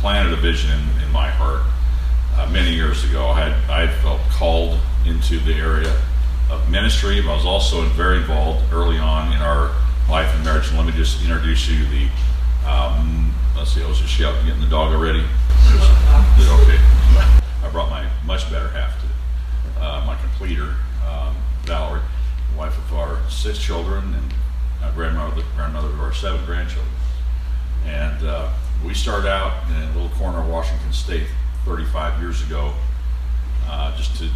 planted a vision in, in my heart uh, many years ago. I had, I felt called into the area of ministry, but I was also very involved early on in our life and marriage. And let me just introduce you the. Um, let's see, I was just shouting, getting the dog already. Okay, I brought my much better half to uh, my completer, um, Valerie, wife of our six children, and uh, grandmother, grandmother of our seven grandchildren. And uh, we started out in a little corner of Washington State 35 years ago, uh, just to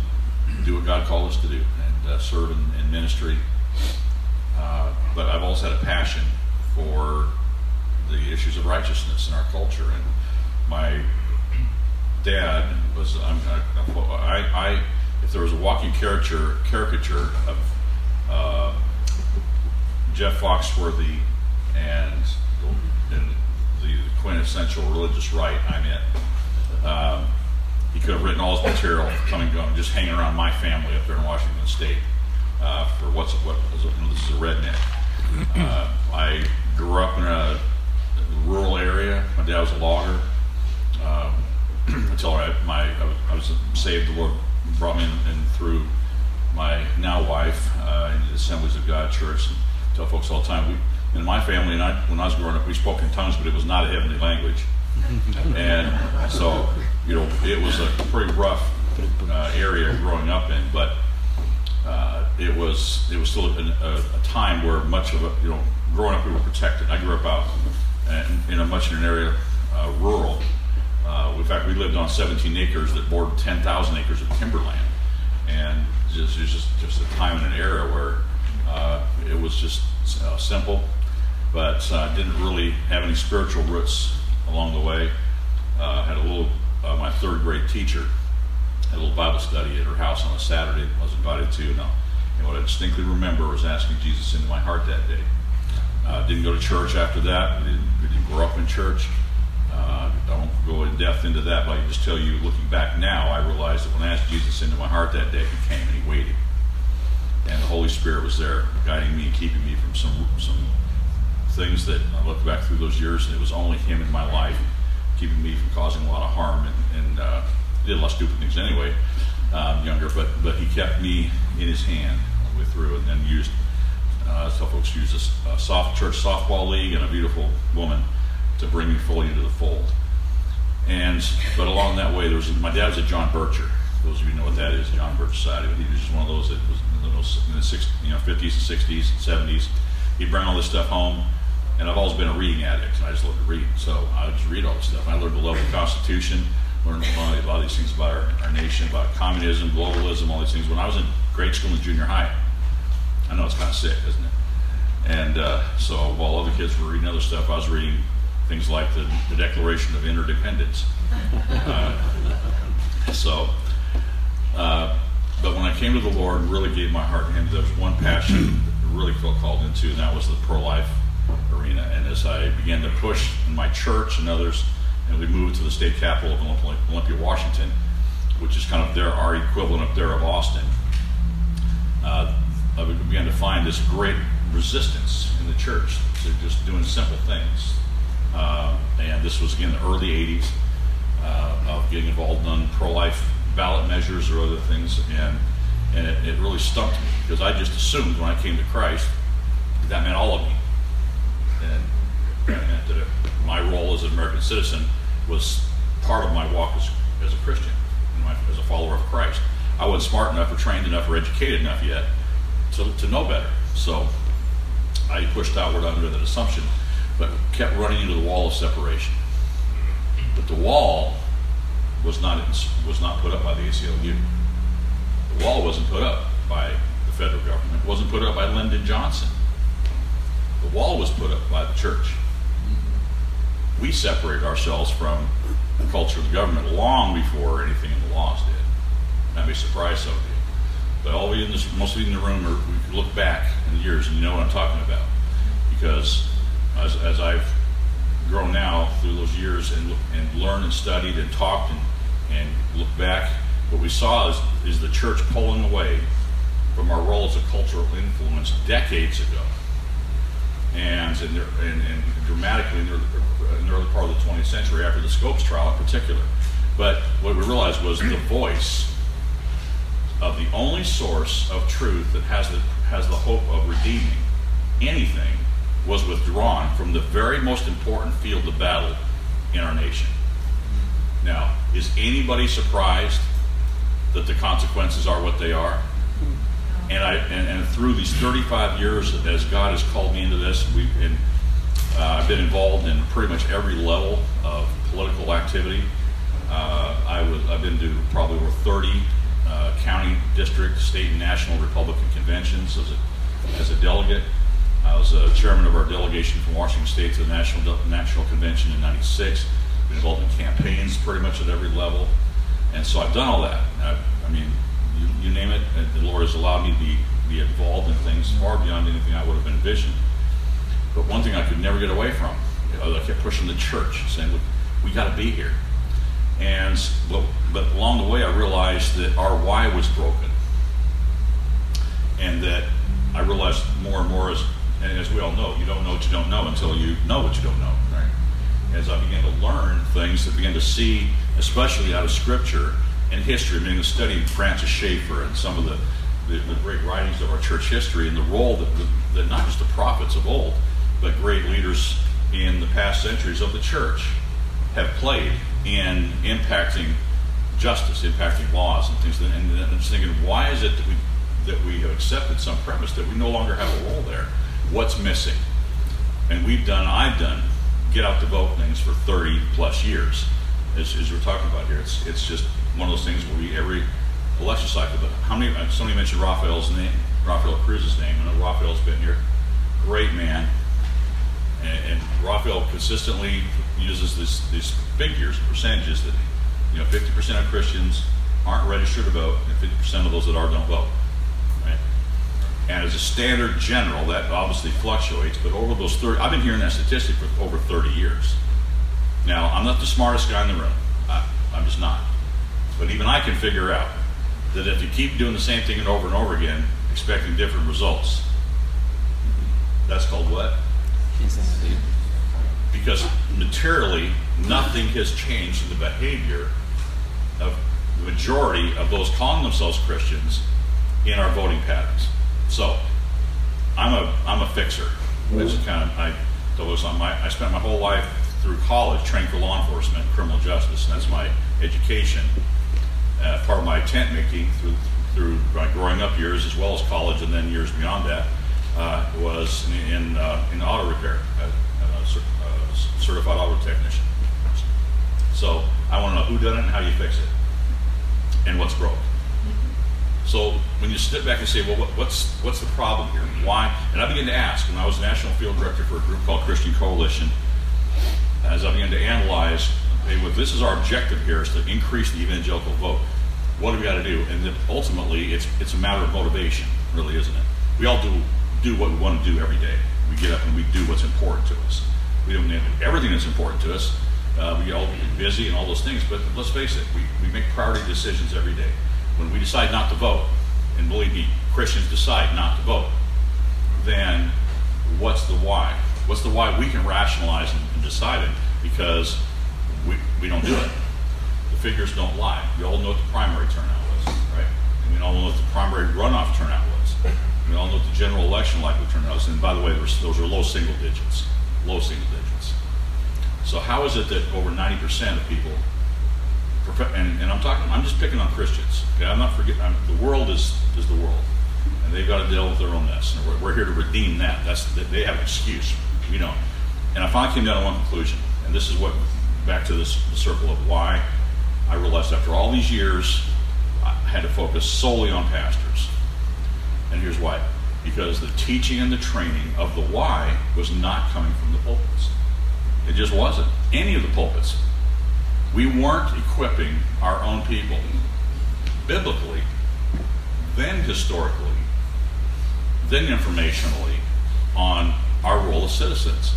do what God called us to do and uh, serve in, in ministry. Uh, but I've always had a passion for the issues of righteousness in our culture. And my dad was, I'm, I, I, if there was a walking caricature, caricature of uh, Jeff Foxworthy and, and quintessential religious right, I'm it. Um, he could have written all his material coming, going, just hanging around my family up there in Washington State uh, for what's what you know, this is a redneck. Uh, I grew up in a rural area. My dad was a logger. Um, until I, my, I was saved, the Lord brought me in, in through my now wife uh, in the Assemblies of God Church. And tell folks all the time, we, in my family, and I, when I was growing up, we spoke in tongues, but it was not a heavenly language. and so, you know, it was a pretty rough uh, area growing up in, but uh, it was it was still a, a, a, time where much of it, you know, growing up we were protected. I grew up out in, in a much in an area uh, rural. Uh, in fact, we lived on 17 acres that bordered 10,000 acres of timberland, and just, it was just just a time and an era where uh, it was just uh, simple, but I didn't really have any spiritual roots along the way. had a little my third grade teacher had a little Bible study at her house on a Saturday. I was invited to, and, uh, and what I distinctly remember was asking Jesus into my heart that day. Uh, didn't go to church after that. We didn't, we didn't grow up in church. Uh, I won't go in depth into that, but I can just tell you, looking back now, I realized that when I asked Jesus into my heart that day, He came and He waited, and the Holy Spirit was there, guiding me and keeping me from some some things that I look back through those years, and it was only Him in my life, keeping me from causing a lot of harm and, and uh, did a lot of stupid things anyway, um, younger, but but he kept me in his hand all the way through, and then used uh, some folks used a, a soft church softball league and a beautiful woman to bring me fully into the fold. And but along that way, there was my dad was a John Bircher. Those of you know what that is, John Bircher Society. He was just one of those that was in the 60s, you know, 50s and 60s and 70s. He'd bring all this stuff home, and I've always been a reading addict. And I just love to read, so I just read all this stuff. I learned to love the Constitution learned a lot, of these things about our, our nation, about communism, globalism, all these things. When I was in grade school and junior high, I know it's kind of sick, isn't it? And uh, so while other kids were reading other stuff, I was reading things like the, the Declaration of Interdependence. Uh, so, uh, but when I came to the Lord and really gave my heart to Him, there was one passion I really felt called into, and that was the pro life arena. And as I began to push in my church and others, and we moved to the state capital of Olympia, Washington, which is kind of their our equivalent up there of Austin. Uh, I began to find this great resistance in the church to just doing simple things. Uh, and this was again the early 80s uh, of getting involved in pro-life ballot measures or other things, and and it, it really stumped me because I just assumed when I came to Christ that meant all of me, and, that my role as an American citizen was part of my walk as, as a Christian, my, as a follower of Christ. I wasn't smart enough or trained enough or educated enough yet to, to know better. So I pushed outward under that assumption, but kept running into the wall of separation. But the wall was not was not put up by the ACLU. The wall wasn't put up by the federal government. It wasn't put up by Lyndon Johnson. The wall was put up by the church we separated ourselves from the culture of the government long before anything in the laws did. That may surprise some of you. But all of you in this, most of you in the room, are, we look back in the years and you know what I'm talking about. Because as, as I've grown now through those years and, and learned and studied and talked and, and looked back, what we saw is, is the church pulling away from our role as a cultural influence decades ago. And, in their, and, and dramatically in the, in the early part of the 20th century after the Scopes trial in particular. But what we realized was the voice of the only source of truth that has the, has the hope of redeeming anything was withdrawn from the very most important field of battle in our nation. Now, is anybody surprised that the consequences are what they are? And I and, and through these 35 years, as God has called me into this, we and uh, I've been involved in pretty much every level of political activity. Uh, I was I've been to probably over 30 uh, county, district, state, and national Republican conventions as a, as a delegate. I was a chairman of our delegation from Washington State to the National National Convention in '96. Been involved in campaigns pretty much at every level, and so I've done all that. I, I mean, you, you, name it. Uh, the Lord has allowed me to be be involved in things far beyond anything I would have envisioned. But one thing I could never get away from, I kept pushing the church, saying, "We, we got to be here." And but, but along the way, I realized that our why was broken, and that I realized more and more as and as we all know, you don't know what you don't know until you know what you don't know, right? As I began to learn things, I began to see, especially out of Scripture and history, I mean, studying Francis Schaeffer and some of the, the, the, great writings of our church history and the role that, that not just the prophets of old, but great leaders in the past centuries of the church have played in impacting justice, impacting laws and things. And, and I'm just thinking, why is it that we that we have accepted some premise that we no longer have a role there? what's missing. And we've done, I've done, get out the vote things for 30 plus years, as, as we're talking about here. It's, it's just one of those things where we, every election cycle, but how many, uh, somebody mentioned Rafael's name, Rafael Cruz's name. I know Rafael's been here. Great man. And, and Rafael consistently uses this, these figures, percentages that, you know, 50% of Christians aren't registered to vote, and 50% of those that are don't vote. And as a standard general, that obviously fluctuates, but over those 30, I've been hearing that statistic for over 30 years. Now, I'm not the smartest guy in the room. I, I'm just not. But even I can figure out that if you keep doing the same thing over and over again, expecting different results, that's called what? Because materially, nothing has changed in the behavior of the majority of those calling themselves Christians in our voting patterns. So I'm a I'm a fixer. Which kind of I was on my I spent my whole life through college training for law enforcement, criminal justice. That's my education. Uh, part of my tent making through through my growing up years as well as college and then years beyond that uh, was in in, uh, in auto repair, a, a certified auto technician. So I want to know who did it and how you fix it, and what's broke. So when you sit back and say, well, what's what's the problem here? Why? And I began to ask, when I was national field director for a group called Christian Coalition, as I began to analyze, this is our objective here is to increase the evangelical vote. What do we got to do? And then ultimately, it's it's a matter of motivation, really, isn't it? We all do do what we want to do every day. We get up and we do what's important to us. We don't do everything that's important to us. Uh, we all get busy and all those things, but let's face it, we, we make priority decisions every day when we decide not to vote, and believe me, Christians decide not to vote, then what's the why? What's the why we can rationalize and, and decide it because we, don't do it. The figures don't lie. We all know what the primary turnout was, right? And we all know what the primary runoff turnout was. We all know what the general election likely turnout was. And by the way, those are low single digits. Low single digits. So how is it that over 90% of people and, and I'm talking, I'm just picking on Christians. Okay, I'm not forgetting. I'm, the world is is the world, and they've got to deal with their own mess. And we're, we're here to redeem that. That's they have an excuse. you don't. And I finally came down to one conclusion, and this is what back to this the circle of why I realized after all these years I had to focus solely on pastors. And here's why: because the teaching and the training of the why was not coming from the pulpits. It just wasn't any of the pulpits we weren't equipping our own people biblically, then historically, then informationally on our role as citizens.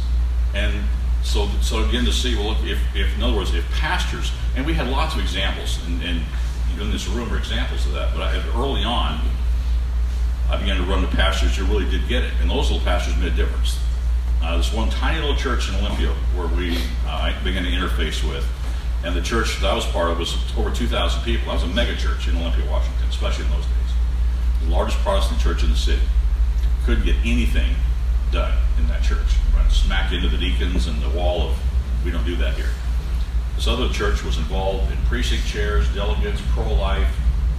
And so, so again, to see, well, if, if, in other words, if pastors, and we had lots of examples, and, and in this room are examples of that, but I, early on, I began to run to pastors who really did get it, and those little pastors made a difference. uh, this one tiny little church in Olympia where we uh, began to interface with. And the church that I was part of was over 2,000 people. That was a mega church in Olympia, Washington, especially in those days. The largest Protestant church in the city. Couldn't get anything done in that church. Run smack into the deacons and the wall of, we don't do that here. This other church was involved in precinct chairs, delegates, pro life,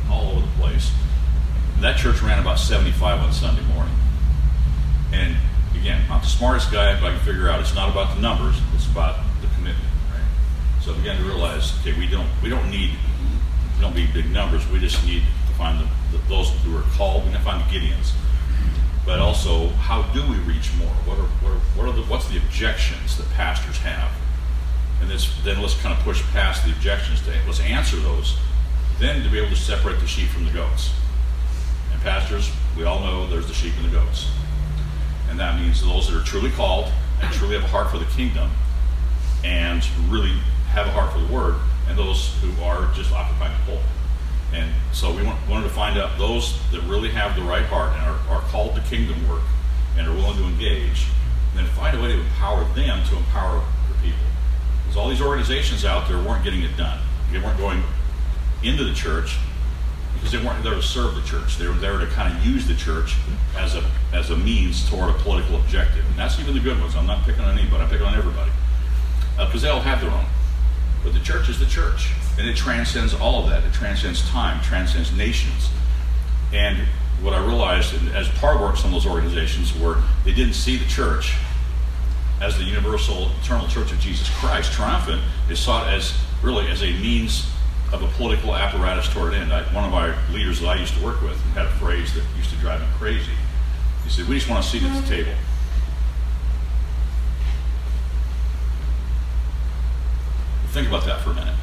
all over the place. That church ran about 75 on Sunday morning. And again, not the smartest guy, but I can figure out it's not about the numbers, it's about the commitment, right? So I began to realize, okay, we don't we don't need we don't need big numbers. We just need to find the, the, those who are called. We need to find the Gideons. But also, how do we reach more? What are what are, what are the what's the objections that pastors have? And this, then let's kind of push past the objections to let's answer those. Then to be able to separate the sheep from the goats. And pastors, we all know there's the sheep and the goats. And that means those that are truly called and truly have a heart for the kingdom and really have a heart for the word, and those who are just occupying the pulpit. And so we want, wanted to find out those that really have the right heart and are, are called to kingdom work and are willing to engage, and then find a way to empower them to empower the people. Because all these organizations out there weren't getting it done. They weren't going into the church because they weren't there to serve the church. They were there to kind of use the church as a as a means toward a political objective. And that's even the good ones. I'm not picking on anybody. I'm picking on everybody because uh, they all have their own. But the church is the church, and it transcends all of that. It transcends time, transcends nations. And what I realized as part of work some of those organizations were they didn't see the church as the universal eternal church of Jesus Christ, triumphant. They saw it as really as a means of a political apparatus toward an end. I, one of my leaders that I used to work with had a phrase that used to drive me crazy. He said, We just want a seat at the mm-hmm. table. Think about that for a minute.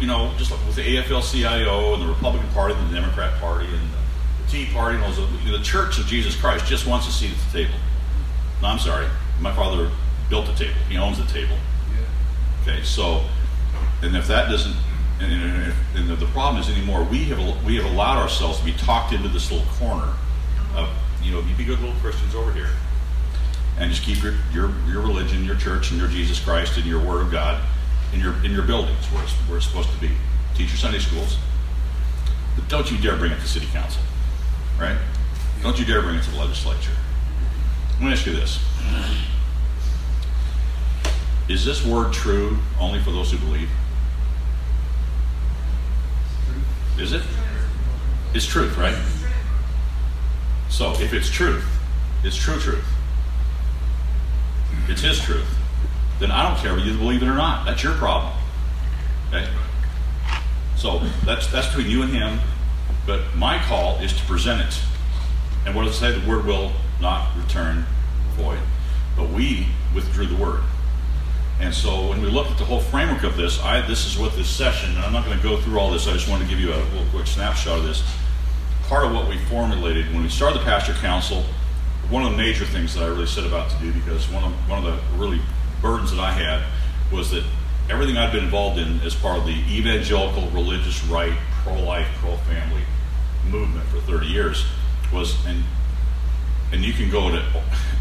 You know, just like with the AFL-CIO and the Republican Party and the Democrat Party and the Tea Party and those, the Church of Jesus Christ just wants a seat at the table. No, I'm sorry. My father built the table. He owns the table. Okay, so and if that doesn't, and, and, and, the problem is anymore, we have we have allowed ourselves to be talked into this little corner of, you know, you be good little Christians over here, and just keep your your, your religion, your church, and your Jesus Christ, and your Word of God in your in your buildings where it's, where it's supposed to be. Teach your Sunday schools, but don't you dare bring it to City Council, right? Don't you dare bring it to the legislature. Let me ask you this. Is this word true only for those who believe? Is it? It's truth, right? So if it's truth, it's true truth. It's his truth. Then I don't care whether you believe it or not. That's your problem. Okay? So that's that's between you and him. But my call is to present it. And what does it say? The word will not return void. But we withdrew the word. And so when we look at the whole framework of this, I, this is what this session, and I'm not going to go through all this, I just want to give you a little quick snapshot of this. Part of what we formulated when we started the Pastor Council, one of the major things that I really set about to do, because one of, one of the really burdens that I had was that everything I'd been involved in as part of the evangelical, religious right, pro life, pro family movement for 30 years was, and, and you can go to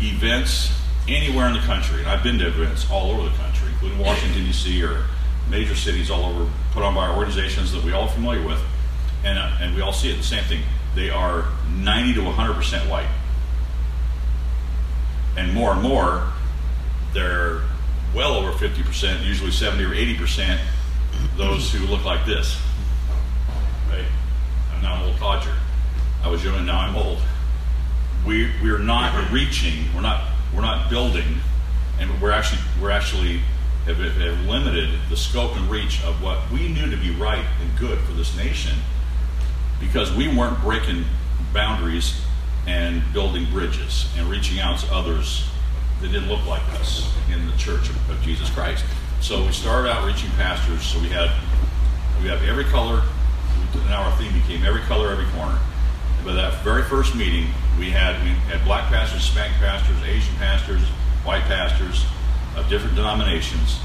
events anywhere in the country, and I've been to events all over the country, including Washington, D.C., or major cities all over, put on by organizations that we all are familiar with, and, uh, and we all see it the same thing. They are 90 to 100% white. And more and more, they're well over 50%, usually 70 or 80%, those who look like this. Right? I'm now an old codger. I was young and now I'm old. We, we're not reaching, we're not we're not building, and we're actually we're actually have, have limited the scope and reach of what we knew to be right and good for this nation because we weren't breaking boundaries and building bridges and reaching out to others that didn't look like us in the church of, of Jesus Christ. So we started out reaching pastors. So we had we have every color. Now our theme became every color, every corner. But that very first meeting, we had we had black pastors, Hispanic pastors, Asian pastors, white pastors of different denominations,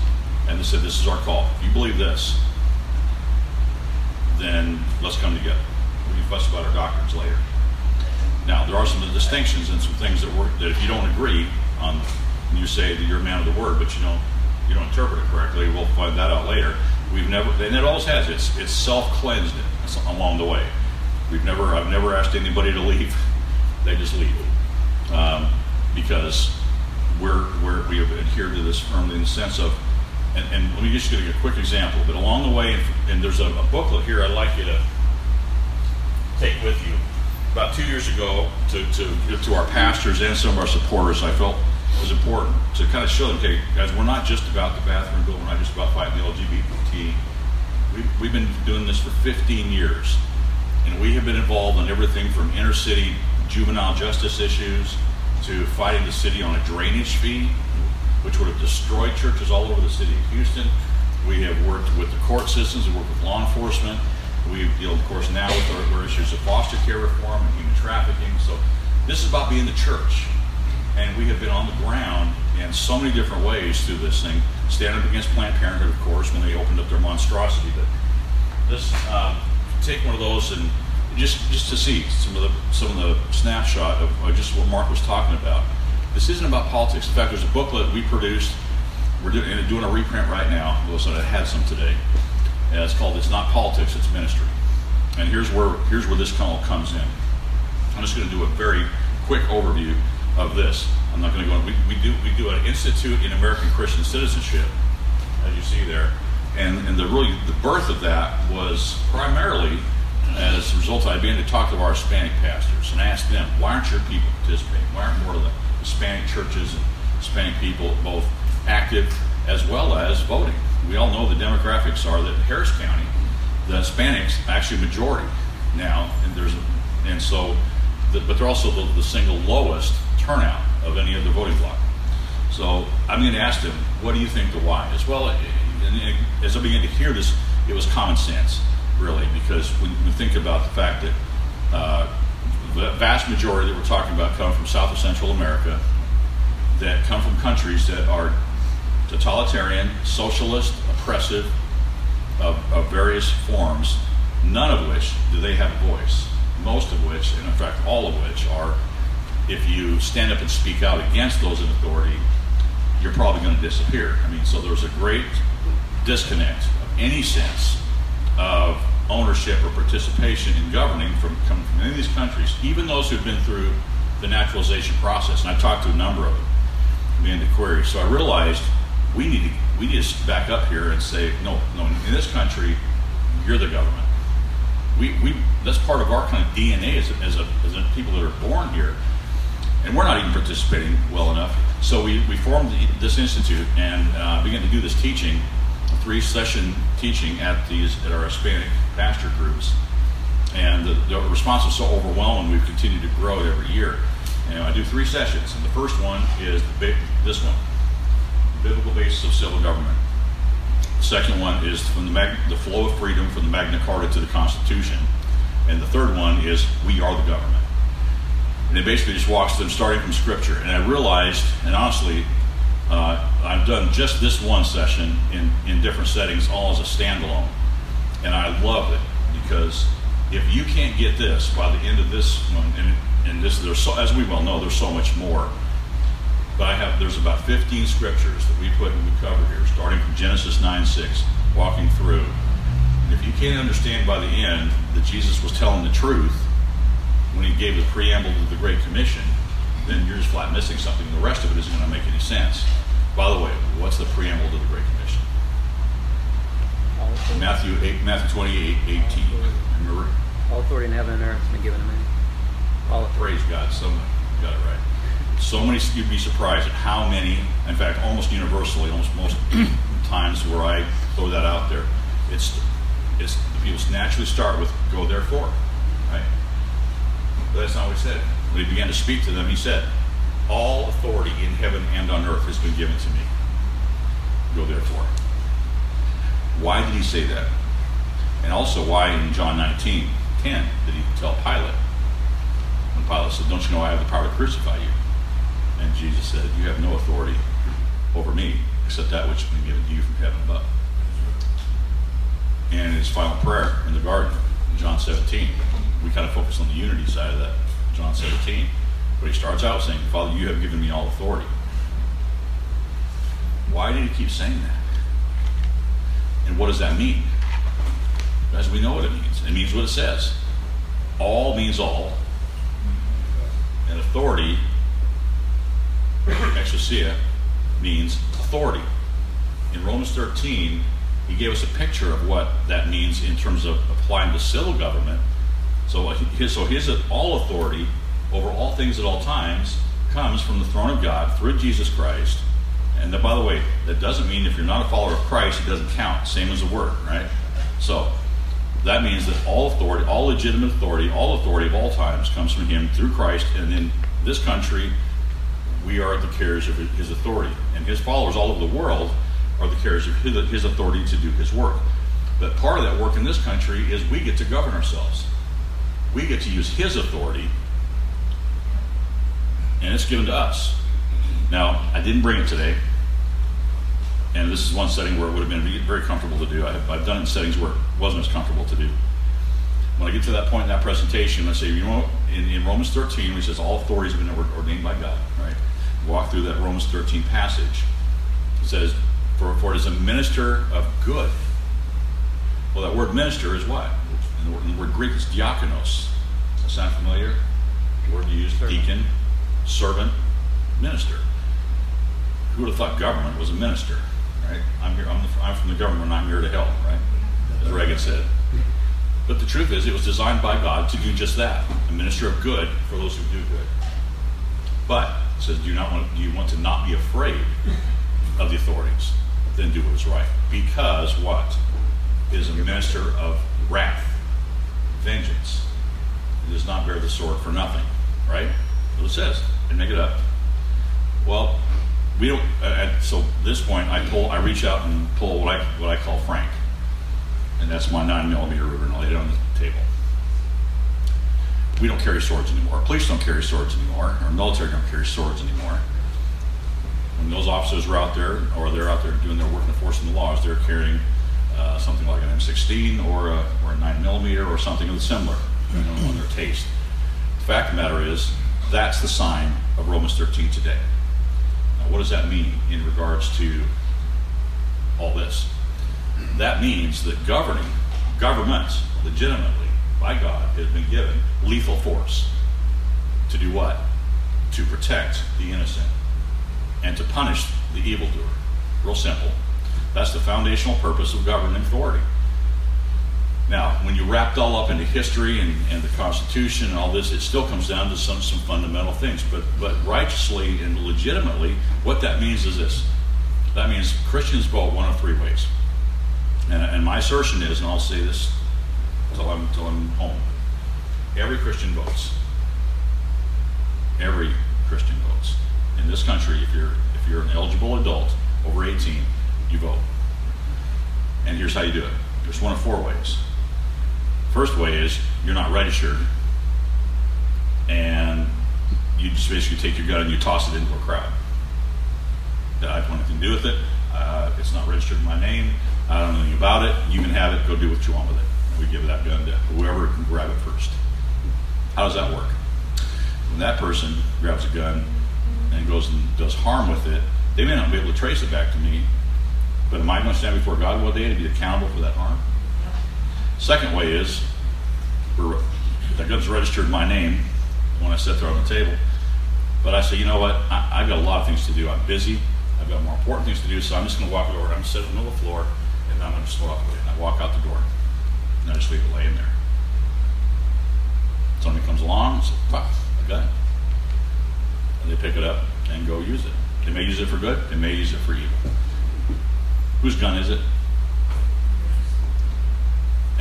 and they said, "This is our call. If you believe this, then let's come together. We can fuss about our doctrines later." Now, there are some distinctions and some things that work that if you don't agree, on you say that you're a man of the word, but you don't you don't interpret it correctly. We'll find that out later. We've never, and it always has. It's it's self cleansed along the way. We've never, I've never asked anybody to leave. They just leave um, because we're, we're we have adhered to this firmly in the sense of. And, and let me just give you a quick example. But along the way, and, there's a, a booklet here I'd like you to take with you. About two years ago, to, to, to our pastors and some of our supporters, I felt was important to kind of show them, okay, guys, we're not just about the bathroom bill, we're not just about fighting the LGBT. We've, we've been doing this for 15 years, and we have been involved in everything from inner city juvenile justice issues to fighting the city on a drainage fee, which would have destroyed churches all over the city of Houston. We have worked with the court systems, we work with law enforcement. We deal, of course, now with our, our issues of foster care reform and human trafficking. So this is about being the church and we have been on the ground in so many different ways through this thing. Stand up against Planned Parenthood, of course, when they opened up their monstrosity. But this, uh, take one of those and just just to see some of the some of the snapshot of just what Mark was talking about. This isn't about politics. In fact, there's a booklet we produced. We're doing, doing a reprint right now. Listen, I had some today. And it's called "It's Not Politics, It's Ministry." And here's where here's where this all comes in. I'm just going to do a very quick overview of this. I'm not going to go. We, we do we do an institute in American Christian citizenship, as you see there, and and the really the birth of that was primarily as a result. I began to talk to our Hispanic pastors and ask them, why aren't your people participating? Why aren't more of the Hispanic churches and Hispanic people both active as well as voting? We all know the demographics are that in Harris County, the Hispanics actually majority now, and there's and so, the, but they're also the, the single lowest turnout of any other voting bloc. So I'm going to ask them, what do you think the why is? Well, as I began to hear this, it was common sense, really, because when we think about the fact that uh, the vast majority that we're talking about come from South or Central America, that come from countries that are totalitarian, socialist, oppressive, of, of various forms, none of which do they have a voice. Most of which, and in fact all of which, are if you stand up and speak out against those in authority, you're probably going to disappear. I mean, so there's a great disconnect of any sense of ownership or participation in governing from coming from any of these countries, even those who've been through the naturalization process. And I talked to a number of them, began to query. So I realized we need to we need to back up here and say, no, no, in this country, you're the government. We, we that's part of our kind of DNA as a, as a, as a people that are born here and we're not even participating well enough. So we, we formed this institute and uh, began to do this teaching, three session teaching at these at our Hispanic pastor groups. And the, the response was so overwhelming, we've continued to grow it every year. And I do three sessions, and the first one is this one, biblical basis of civil government. The second one is from the, mag- the flow of freedom from the Magna Carta to the Constitution, and the third one is we are the government. And it basically just walks them starting from Scripture. And I realized, and honestly, uh, I've done just this one session in, in different settings, all as a standalone. And I love it because if you can't get this by the end of this one, and, and this, there's so, as we well know, there's so much more. But I have, there's about 15 scriptures that we put and we cover here, starting from Genesis 9 6, walking through. And if you can't understand by the end that Jesus was telling the truth, when he gave the preamble to the Great Commission, then you're just flat missing something. The rest of it isn't going to make any sense. By the way, what's the preamble to the Great Commission? Matthew 8, Matthew 28, 18. Remember? All authority in heaven and earth has been given to me. All Praise God. Some got it right. So many, you'd be surprised at how many, in fact, almost universally, almost most times where I throw that out there, it's, it's the people naturally start with, go therefore. But that's not what he said. When he began to speak to them, he said, All authority in heaven and on earth has been given to me. Go therefore. Why did he say that? And also, why in John 19 10 did he tell Pilate? When Pilate said, Don't you know I have the power to crucify you? And Jesus said, You have no authority over me except that which has been given to you from heaven above. And his final prayer in the garden, John 17, we kind of focus on the unity side of that, John 17. But he starts out saying, Father, you have given me all authority. Why did he keep saying that? And what does that mean? As we know what it means. It means what it says. All means all. And authority, exousia, means authority. In Romans 13, he gave us a picture of what that means in terms of applying to civil government. So his, so his all authority over all things at all times comes from the throne of God through Jesus Christ. And by the way, that doesn't mean if you're not a follower of Christ, it doesn't count. Same as the word, right? So that means that all authority, all legitimate authority, all authority of all times comes from him through Christ. And in this country, we are the carriers of his authority. And his followers all over the world are the carriers of his authority to do his work. But part of that work in this country is we get to govern ourselves. We get to use his authority, and it's given to us. Now, I didn't bring it today, and this is one setting where it would have been very comfortable to do. I've, I've done it in settings where it wasn't as comfortable to do. When I get to that point in that presentation, I say, you know, in, in Romans 13, which says all authority has been ordained by God, right? Walk through that Romans 13 passage. It says, for, for it is a minister of good. Well, that word minister is what? In the word, the word Greek, is diakonos. Does that sound familiar? The word used, deacon, servant, minister. Who would have thought government was a minister? right? I'm here. I'm, the, I'm from the government. I'm here to help, right? As Reagan said. But the truth is, it was designed by God to do just that, a minister of good for those who do good. But it says, do you not want? Do you want to not be afraid of the authorities? Then do what is right, because what is a minister of wrath, vengeance. It does not bear the sword for nothing, right? So it says. And make it up. Well, we don't. Uh, at, so this point, I pull, I reach out and pull what I what I call Frank, and that's my nine millimeter Ruger, and I lay it on the table. We don't carry swords anymore. Police don't carry swords anymore. Our military don't carry swords anymore. When those officers are out there, or they're out there doing their work enforcing the laws, they're carrying uh, something like an M16 or a, or a 9 millimeter or something similar, on their taste. The fact of the matter is, that's the sign of Romans 13 today. Now, what does that mean in regards to all this? That means that governing, governments, legitimately, by God, has been given lethal force. To do what? To protect the innocent and to punish the evildoer. Real simple. That's the foundational purpose of government authority. Now, when you wrap it all up into history and, and, the Constitution and all this, it still comes down to some, some fundamental things. But, but righteously and legitimately, what that means is this. That means Christians vote one of three ways. And, and my assertion is, and I'll say this until I'm, until I'm home, every Christian votes. Every Christian votes. In this country, if you're, if you're an eligible adult over 18, you vote. And here's how you do it. There's one of four ways. First way is you're not registered, and you just basically take your gun and you toss it into a crowd. I have nothing to do with it. Uh, it's not registered in my name. I don't know anything about it. You can have it. Go do what you want with it. And we give that gun to whoever can grab it first. How does that work? When that person grabs a gun and goes and does harm with it, they may not be able to trace it back to me, but am I going to stand before God one day to be accountable for that harm? Second way is, that gun's registered my name when I sit there on the table. But I say, you know what? I, have got a lot of things to do. I'm busy. I've got more important things to do. So I'm just going to walk over. I'm going to sit in the the floor, and I'm going to just walk away. And I walk out the door, and I just leave it laying there. Somebody comes along and says, "Wow, a gun," and they pick it up and go use it. They may use it for good. They may use it for evil. Whose gun is it?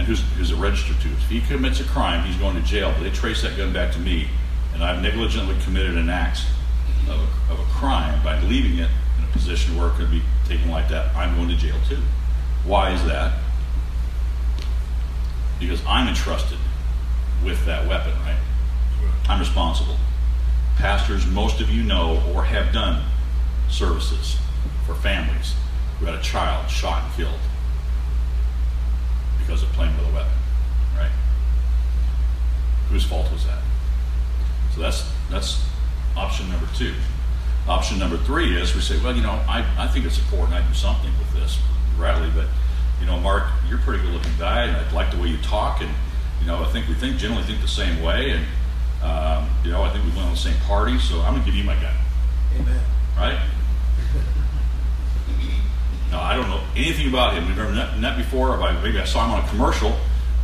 and who's, who's it registered to. If he commits a crime, he's going to jail, but they trace that gun back to me, and I've negligently committed an act of a, of a crime by leaving it in a position where it could be taken like that, I'm going to jail too. Why is that? Because I'm entrusted with that weapon, right? I'm responsible. Pastors, most of you know or have done services for families who had a child shot and killed because of playing with a weapon, right? Whose fault was that? So that's that's option number two. Option number three is we say, well, you know, I, I think it's important I do something with this, Bradley, but, you know, Mark, you're a pretty good looking guy, and I like the way you talk, and, you know, I think we think generally think the same way, and, um, you know, I think we went on the same party, so I'm going to give you my gun. Amen. Right? Now, I don't know anything about him. We've never met, met before, or maybe I saw him on a commercial,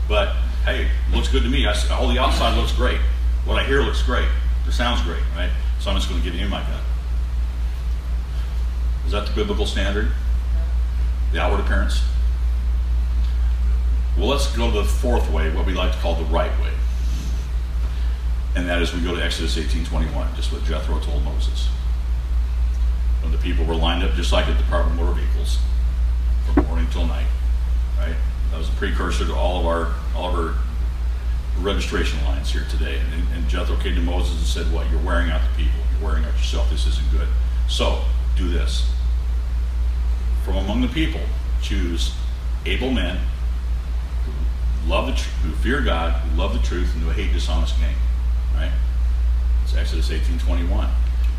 but hey, looks good to me. I, all the outside looks great. What I hear looks great. It sounds great, right? So I'm just going to give him my gun. Is that the biblical standard? The outward appearance? Well, let's go to the fourth way, what we like to call the right way. And that is we go to Exodus 18:21, just what Jethro told Moses. When the people were lined up just like at the Department of Motor Vehicles, from morning till night, right? That was a precursor to all of our all of our registration lines here today. And, and Jethro came to Moses and said, "What? You're wearing out the people. You're wearing out yourself. This isn't good. So do this. From among the people, choose able men who love the tr- who fear God, who love the truth, and who hate dishonest gain." Right? It's Exodus 18:21.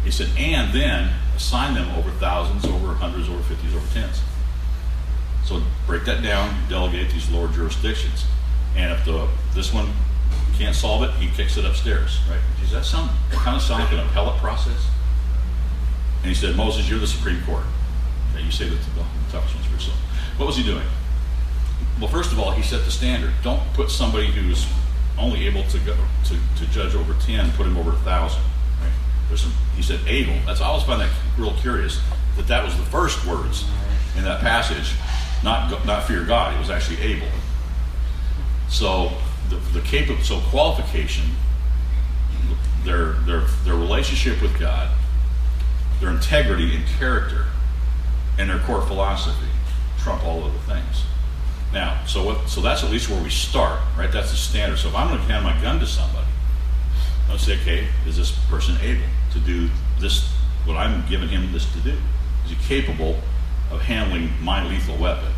He said, and then assign them over thousands, over hundreds, over fifties, over tens. So break that down, delegate these lower jurisdictions. And if the this one can't solve it, he kicks it upstairs, right? Does that sound kind of sound like an appellate process? And he said, Moses, you're the Supreme Court. Okay, you say the, the toughest ones for yourself. What was he doing? Well, first of all, he set the standard. Don't put somebody who's only able to go to, to judge over 10, put him over a 1,000 there's some. He said able. That's I always find that real curious that that was the first words in that passage. Not not fear God. It was actually able. So the the capable so qualification, their their their relationship with God, their integrity and character, and their core philosophy trump all other things. Now, so what? So that's at least where we start, right? That's the standard. So if I'm going to hand my gun to somebody, I'll say, okay, is this person able to do this? What I'm giving him this to do? Is he capable of handling my lethal weapon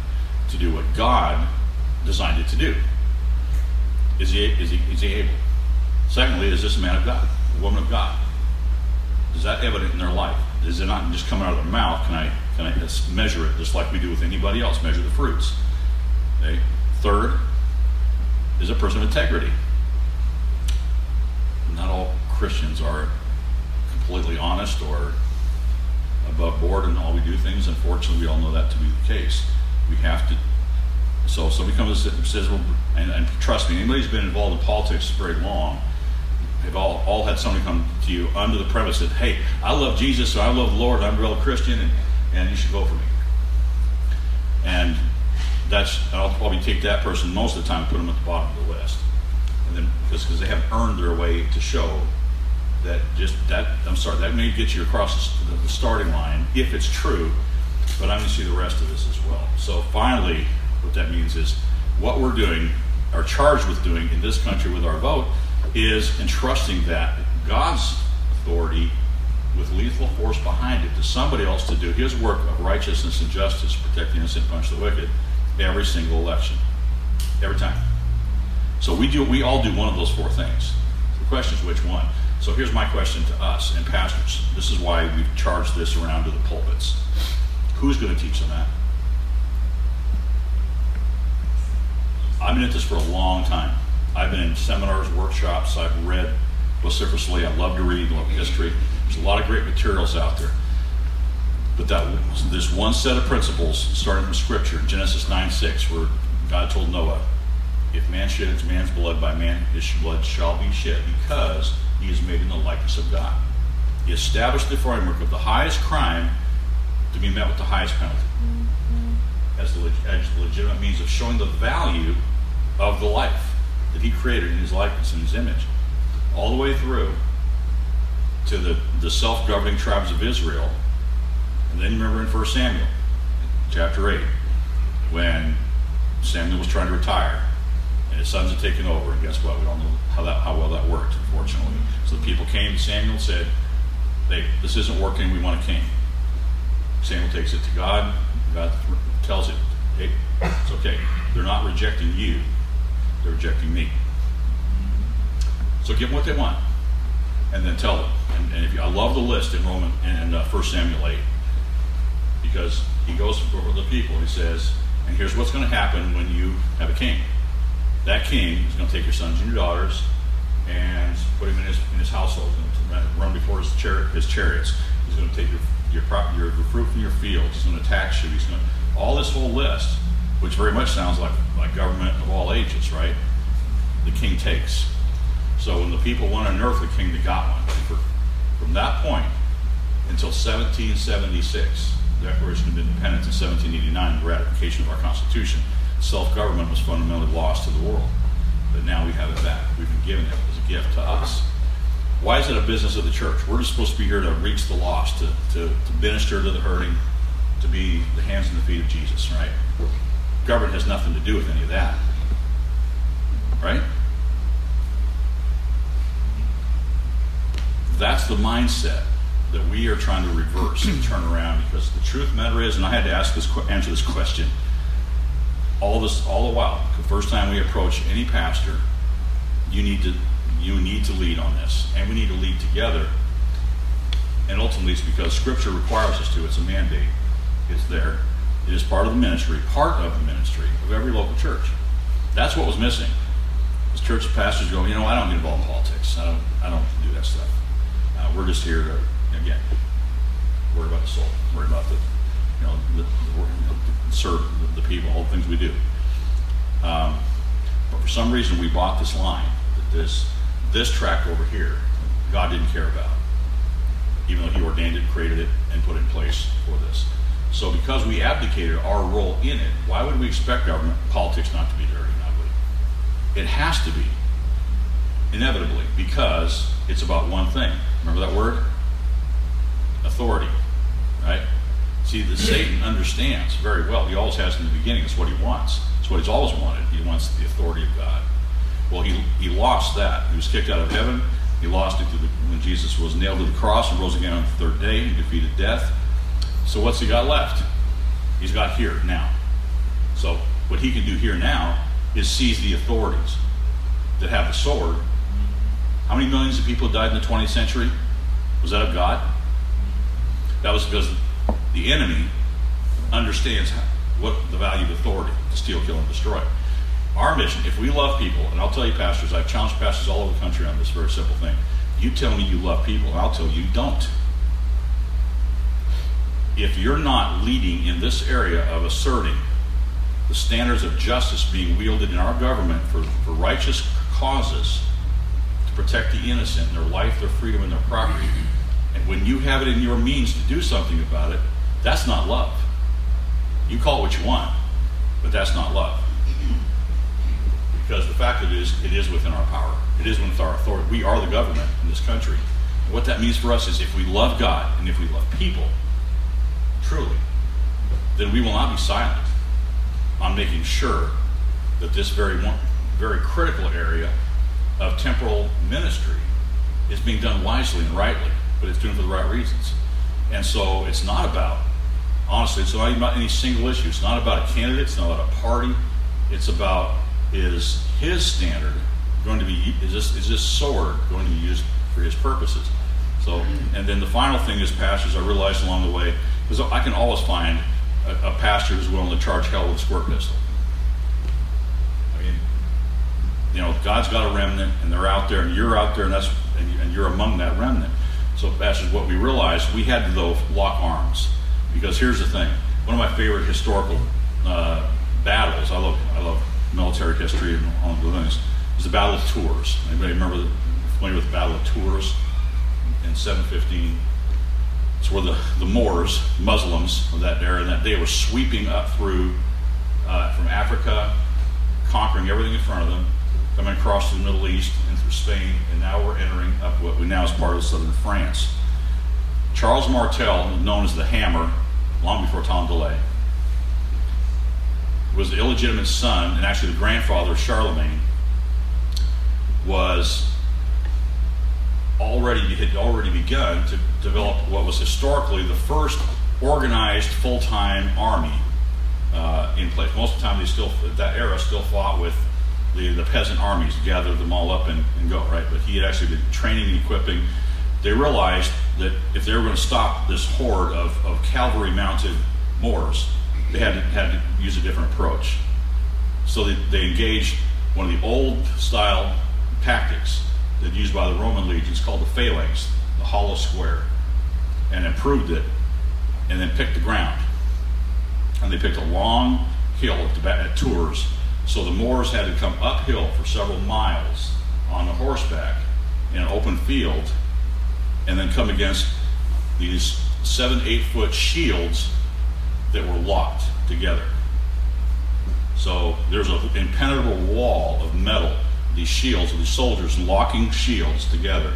to do what God designed it to do? Is he is he is he able? Secondly, is this a man of God, a woman of God? Is that evident in their life? Is it not just coming out of their mouth? Can I can I measure it just like we do with anybody else? Measure the fruits. Okay. Third is a person of integrity. Not all Christians are completely honest or above board in all we do things. Unfortunately, we all know that to be the case. We have to. So somebody comes and says, well, and, and trust me, anybody who's been involved in politics very long, they've all, all had somebody come to you under the premise that, hey, I love Jesus, so I love the Lord, I'm a real Christian, and, and you should vote for me. And that's I'll probably take that person most of the time and put them at the bottom of the list, and then because they haven't earned their way to show that just that I'm sorry that may get you across the, the starting line if it's true, but I'm going to see the rest of this as well. So finally, what that means is what we're doing, are charged with doing in this country with our vote, is entrusting that God's authority with lethal force behind it to somebody else to do his work of righteousness and justice, protect the innocent, punish the wicked every single election. Every time. So we do we all do one of those four things. The question is which one. So here's my question to us and pastors. This is why we've charged this around to the pulpits. Who's going to teach them that? I've been at this for a long time. I've been in seminars, workshops, I've read vociferously, I love to read, love history. There's a lot of great materials out there. But that this one set of principles, starting from Scripture, Genesis 9 6, where God told Noah, If man sheds man's blood, by man his blood shall be shed, because he is made in the likeness of God. He established the framework of the highest crime to be met with the highest penalty. Mm-hmm. As the, as the legitimate means of showing the value of the life that he created in his likeness and his image, all the way through to the, the self governing tribes of Israel. And then you remember in 1 Samuel, chapter 8, when Samuel was trying to retire his sons had taken over. And guess what? We don't know how, that, how well that worked, unfortunately. So the people came Samuel said, This isn't working. We want a king. Samuel takes it to God. God tells it, Hey, it's okay. They're not rejecting you, they're rejecting me. So give them what they want. and then tell them. And, and if you, I love the list in Roman and uh, 1 Samuel 8 because he goes before the people. He says, and here's what's going to happen when you have a king. That king is going to take your sons and your daughters and put him in his, in his household, and run before his, his chariots. He's going to take your, your, prop, your, fruit from your fields. He's going to tax you. He's going to, all this whole list, which very much sounds like, like government of all ages, right? The king takes. So when the people want to an earthly king, they got one. For, from that point until 1776, the Declaration of Independence in 1789, the ratification of our Constitution, self-government was fundamentally lost to the world. But now we have it back. We've been given it as a gift to us. Why is it a business of the church? We're just supposed to be here to reach the lost, to, to, to minister to the hurting, to be the hands and the feet of Jesus, right? Government has nothing to do with any of that. Right? That's the mindset that we are trying to reverse and turn around because the truth matter is, and I had to ask this, answer this question all this, all the while. The first time we approach any pastor, you need to, you need to lead on this, and we need to lead together. And ultimately, it's because Scripture requires us to. It's a mandate. It's there. It is part of the ministry, part of the ministry of every local church. That's what was missing. As church pastors go, you know, I don't get involved in politics. I don't, I don't do that stuff. Uh, we're just here to, again, worry about the soul, worry about the, you know, the, the, know, serve the, people, all the things we do. Um, but for some reason, we bought this line this this tract over here, God didn't care about, even though He ordained it, created it, and put it in place for this. So, because we abdicated our role in it, why would we expect government politics not to be dirty and ugly? It has to be, inevitably, because it's about one thing. Remember that word? Authority, right? See, the Satan understands very well. He always has in the beginning. It's what he wants. It's what he's always wanted. He wants the authority of God. Well, he, he lost that. He was kicked out of heaven. He lost it the, when Jesus was nailed to the cross and rose again on the third day. He defeated death. So what's he got left? He's got here now. So what he can do here now is seize the authorities that have the sword. How many millions of people died in the 20th century? Was that of God? That was because the enemy understands what the value of authority to steal, kill, and destroy. Our mission, if we love people, and I'll tell you, pastors, I've challenged pastors all over the country on this very simple thing. You tell me you love people, and I'll tell you you don't. If you're not leading in this area of asserting the standards of justice being wielded in our government for, for righteous causes to protect the innocent, their life, their freedom, and their property, and when you have it in your means to do something about it, that's not love. You call it what you want, but that's not love. Because the fact of it is, it is within our power. It is within our authority. We are the government in this country. And what that means for us is if we love God and if we love people, truly, then we will not be silent on making sure that this very one, very critical area of temporal ministry is being done wisely and rightly, but it's doing it for the right reasons. And so it's not about, honestly, it's not about any single issue. It's not about a candidate. It's not about a party. It's about is his standard going to be is this is this sword going to be used for his purposes? So, and then the final thing is pastors. I realized along the way because I can always find a, a pastor who's willing to charge hell with a squirt pistol. I mean, you know, God's got a remnant, and they're out there, and you're out there, and that's and you're among that remnant. So that's what we realized. We had to though lock arms because here's the thing. One of my favorite historical uh, battles. I love I love military history and all the things. Is the Battle of Tours. Anybody remember the, familiar with the Battle of Tours in 715? It's where the, the Moors, Muslims of that era, that day were sweeping up through uh, from Africa, conquering everything in front of them, coming across to the Middle East and through Spain, and now we're entering up what we now is part of southern France. Charles Martel, known as the Hammer, long before Tom DeLay, was the illegitimate son and actually the grandfather of Charlemagne, was already had already begun to develop what was historically the first organized full-time army uh, in place. Most of the time, they still that era still fought with the, the peasant armies, gathered them all up and, and go, right? But he had actually been training and equipping. They realized that if they were going to stop this horde of, of cavalry mounted Moors, they had to, had to use a different approach. So they, they engaged one of the old style tactics that used by the Roman legions called the phalanx, the hollow square, and improved it, and then picked the ground. And they picked a long hill at, at Tours, so the Moors had to come uphill for several miles on the horseback in an open field, and then come against these seven, eight foot shields that were locked together. So there's an impenetrable wall of metal, these shields, these soldiers locking shields together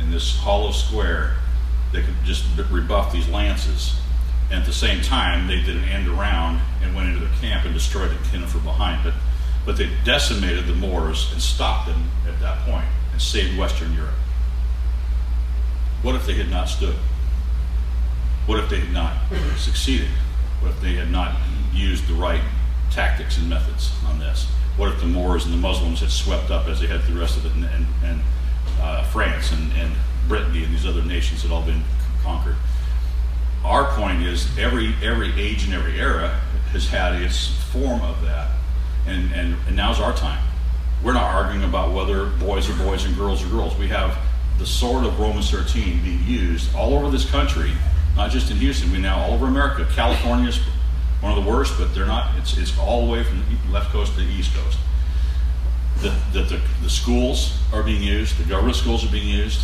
in this hollow square that could just rebuff these lances. And at the same time, they did an end around and went into their camp and destroyed the cannon from behind. But, but they decimated the Moors and stopped them at that point and saved Western Europe. What if they had not stood? What if they had not succeeded? What if they had not used the right tactics and methods on this? What if the Moors and the Muslims had swept up as they had the rest of it, and, and, and uh, France and, and Brittany and these other nations had all been conquered? Our point is every every age and every era has had its form of that, and, and, and now's our time. We're not arguing about whether boys are boys and girls are girls. We have the sword of Romans 13 being used all over this country, not just in Houston. We now all over America. California is one of the worst, but they're not. It's it's all the way from the left coast to the east coast. That the, the, the schools are being used, the government schools are being used,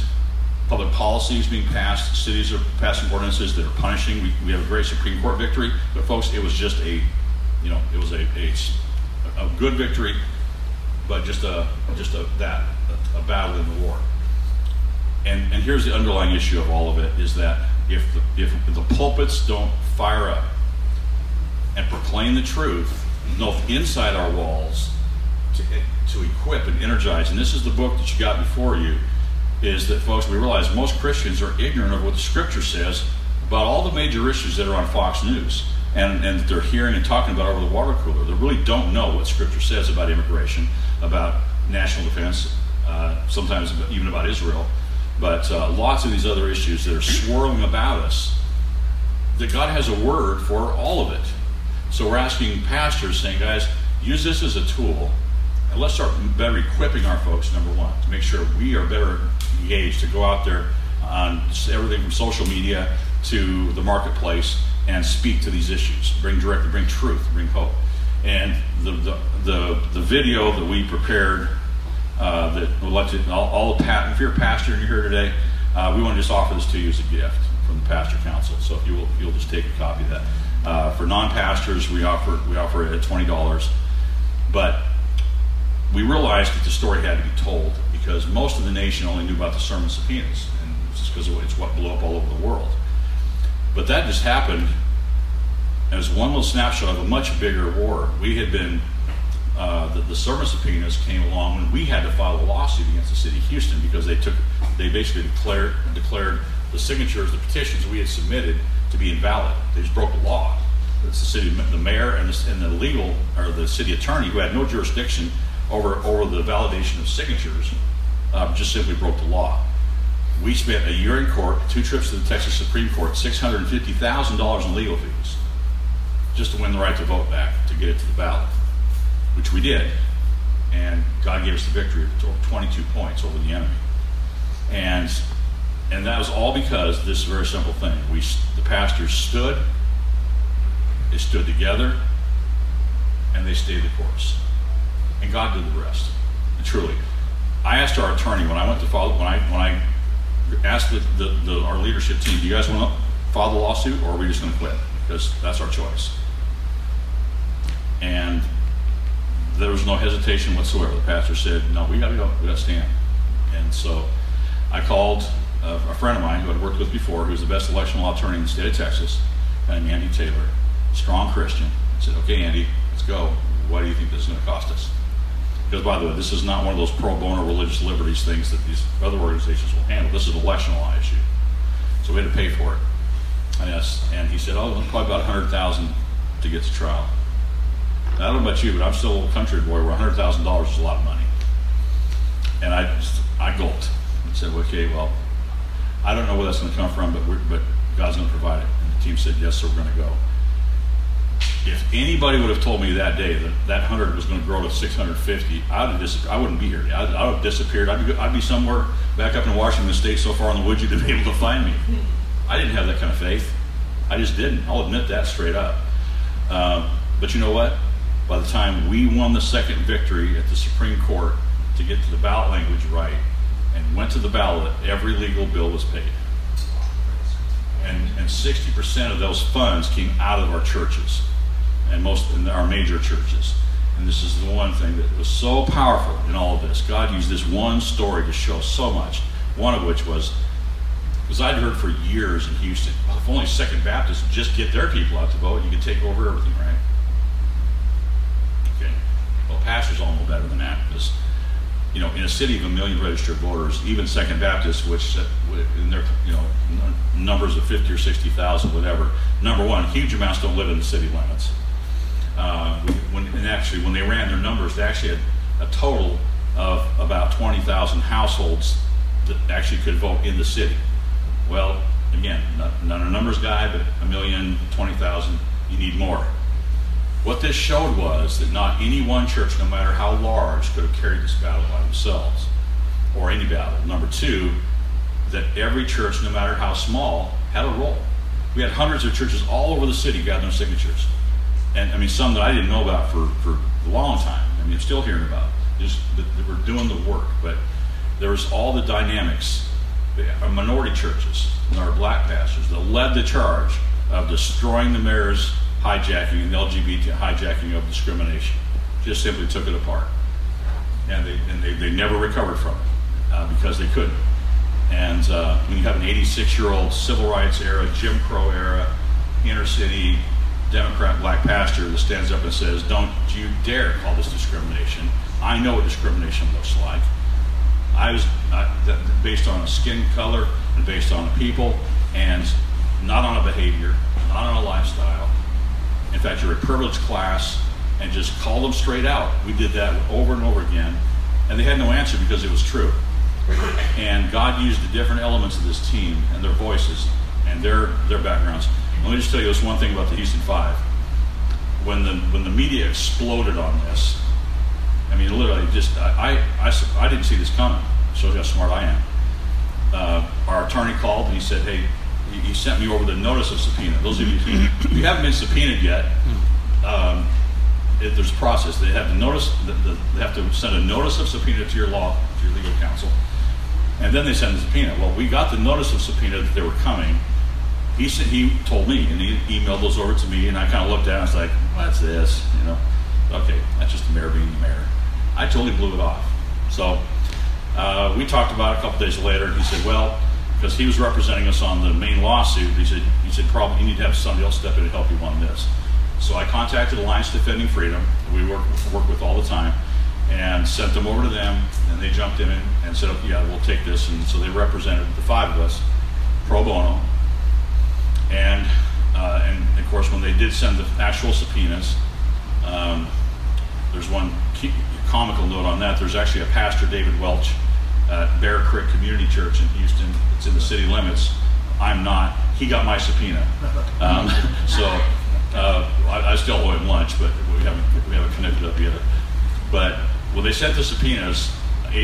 public policy is being passed, cities are passing ordinances that are punishing. We, we have a great Supreme Court victory, but folks, it was just a, you know, it was a, a, a good victory, but just a just a that a, a battle in the war. And and here's the underlying issue of all of it is that if the, if the pulpits don't fire up and proclaim the truth, both inside our walls, to, to equip and energize. And this is the book that you got before you. Is that folks? We realize most Christians are ignorant of what the Scripture says about all the major issues that are on Fox News and, and they're hearing and talking about over the water cooler. They really don't know what Scripture says about immigration, about national defense, uh, sometimes even about Israel, but uh, lots of these other issues that are swirling about us. That God has a word for all of it. So we're asking pastors, saying, guys, use this as a tool, and let's start better equipping our folks. Number one, to make sure we are better engaged to go out there on everything from social media to the marketplace and speak to these issues, bring direct, bring truth, bring hope. And the the the, the video that we prepared uh, that all, all if you're a pastor and you're here today, uh, we want to just offer this to you as a gift from the pastor council. So if you will, you'll just take a copy of that. Uh, for non-pastors, we offer we offer it at twenty dollars, but we realized that the story had to be told because most of the nation only knew about the sermon subpoenas, and just because it's what blew up all over the world. But that just happened as one little snapshot of a much bigger war. We had been uh, the, the sermon subpoenas came along when we had to file a lawsuit against the city of Houston because they took they basically declared declared the signatures, the petitions we had submitted to be invalid. They just broke the law. It's the city, the mayor, and the, and the legal or the city attorney who had no jurisdiction over over the validation of signatures uh, just simply broke the law. We spent a year in court, two trips to the Texas Supreme Court, six hundred and fifty thousand dollars in legal fees, just to win the right to vote back to get it to the ballot, which we did, and God gave us the victory of twenty-two points over the enemy, and and that was all because this very simple thing. We the pastors stood, they stood together, and they stayed the course, and God did the rest. And truly, I asked our attorney when I went to file when I when I asked the, the, the, our leadership team, do you guys want to file the lawsuit or are we just going to quit? Because that's our choice. And there was no hesitation whatsoever. The pastor said, no, we got to go. We got to stand. And so I called a, a friend of mine who I'd worked with before, who's the best election law attorney in the state of Texas, named Andy Taylor, strong Christian. I said, okay, Andy, let's go. What do you think this is going to cost us? Because, by the way, this is not one of those pro bono religious liberties things that these other organizations will handle. This is an election law issue. So we had to pay for it. And, and he said, oh, probably about 100000 to get to trial. I don't know about you, but I'm still a little country boy where $100,000 is a lot of money. And I just, I gulped and said, okay, well, I don't know where that's going to come from, but, but God's going to provide it. And the team said, yes, so we're going to go. If anybody would have told me that day that that 100 was going to grow to 650, I, would have I wouldn't be here. I, I would have disappeared. I'd be, I'd be somewhere back up in Washington State so far in the woods you'd be able to find me. I didn't have that kind of faith. I just didn't. I'll admit that straight up. Uh, but you know what? By the time we won the second victory at the Supreme Court to get to the ballot language right and went to the ballot, every legal bill was paid. And, and 60% of those funds came out of our churches and most in our major churches. And this is the one thing that was so powerful in all of this. God used this one story to show so much. One of which was, because I'd heard for years in Houston, well, if only Second Baptists just get their people out to vote, you could take over everything, right? Well, pastors all know better than that because, you know, in a city of a million registered voters, even Second Baptists, which in their, you know, numbers of 50 or 60,000, whatever, number one, huge amounts don't live in the city limits. Uh, when, and actually, when they ran their numbers, they actually had a total of about 20,000 households that actually could vote in the city. Well, again, not, not a numbers guy, but a million, 20,000, you need more. What this showed was that not any one church, no matter how large, could have carried this battle by themselves, or any battle. Number two, that every church, no matter how small, had a role. We had hundreds of churches all over the city gathering signatures and I mean some that I didn't know about for, for a long time. I mean, I'm still hearing about just that, that we're doing the work, but there was all the dynamics, our minority churches and our black pastors that led the charge of destroying the mayor's hijacking and LGBT hijacking of discrimination. Just simply took it apart, and they and they, they never recovered from it uh, because they couldn't. And uh, when you have an 86 year old civil rights era, Jim Crow era, inner city Democrat black pastor that stands up and says, Don't you dare call this discrimination. I know what discrimination looks like. I was based on a skin color and based on people and not on a behavior, not on a lifestyle. In fact, you're a privileged class and just call them straight out. We did that over and over again. And they had no answer because it was true. And God used the different elements of this team and their voices and their, their backgrounds let me just tell you this one thing about the Houston Five. When the when the media exploded on this, I mean, literally, just I I, I, I didn't see this coming. Shows how smart I am. Uh, our attorney called and he said, "Hey, he, he, sent me over the notice of subpoena. Those of you who haven't been subpoenaed yet, um, it, there's a process. They have to notice. The, the, they have to send a notice of subpoena to your law, to your legal counsel, and then they send the subpoena. Well, we got the notice of subpoena that they were coming." he said he told me and he emailed those over to me and I kind of looked at it and I was like, what's this? You know, okay, that's just the mayor being the mayor. I totally blew it off. So uh, we talked about it a couple days later and he said, well, because he was representing us on the main lawsuit, he said, he said, probably you need to have somebody else step in and help you on this. So I contacted Alliance Defending Freedom, we work, work with all the time, and sent them over to them, and they jumped in and said, yeah, we'll take this. And so they represented the five of us pro bono, and, uh, and of course, when they did send the actual subpoenas, um, there's one key, comical note on that. There's actually a pastor, David Welch, at Bear Creek Community Church in Houston. It's in the city limits. I'm not. He got my subpoena. Um, so uh, I, I, still owe him lunch, but we haven't we haven't connected up yet. But when they sent the subpoenas,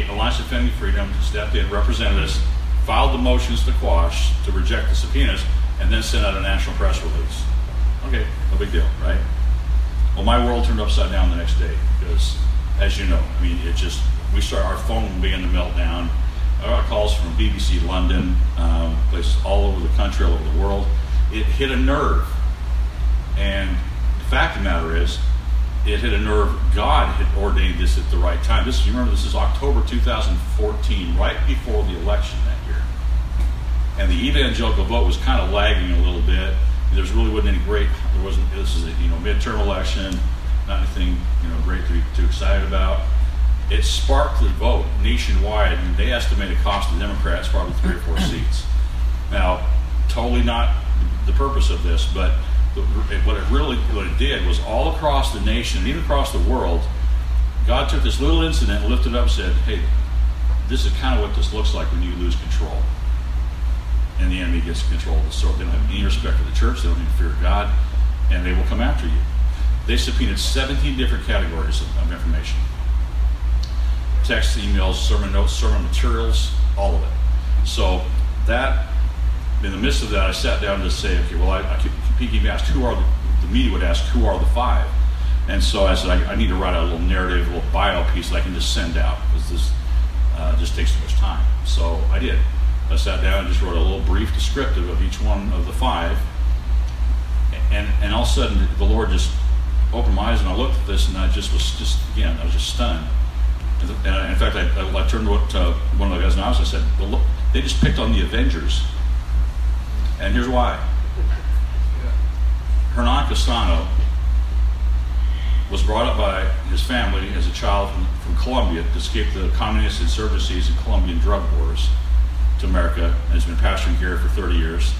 Alliance Defending Freedom stepped in, represented us, filed the motions to quash to reject the subpoenas and then sent out a national press release. Okay, no big deal, right? Well, my world turned upside down the next day because, as you know, I mean, it just we start our phone began to melt down. I got calls from BBC London, um, places all over the country, all over the world. It hit a nerve, and the fact of the matter is, it hit a nerve. God had ordained this at the right time. This, you remember, this is October 2014, right before the election that year, and the evangelical vote was kind of lagging a little bit. There really wasn't any great. There wasn't. This is a you know midterm election, not anything you know great to be too excited about. It sparked the vote nationwide, and they estimate it cost the Democrats probably three or four seats. Now, totally not the purpose of this, but the, what it really what it did was all across the nation, even across the world, God took this little incident, lifted it up, and said, "Hey, this is kind of what this looks like when you lose control, and the enemy gets control of the sword. They don't have any respect for the church. They don't even fear God, and they will come after you." They subpoenaed 17 different categories of, of information: text, emails, sermon notes, sermon materials, all of it. So that in the midst of that, I sat down to say, okay, well, I, I keep, keep asked who are the, the media would ask who are the five, and so I said I, I, need to write a little narrative, a little bio piece that I can just send out because this uh, just takes too much time. So I did. I sat down and just wrote a little brief descriptive of each one of the five, and and all of a sudden the Lord just opened my eyes and I looked at this and I just was just again I was just stunned. And in fact, I, I, turned to what uh, one of the guys in the house. I said, well, look, "They just picked on the Avengers." And here's why. Hernan Castano was brought up by his family as a child from, from Colombia to escape the communist insurgencies and Colombian drug wars to America and has been pastoring here for 30 years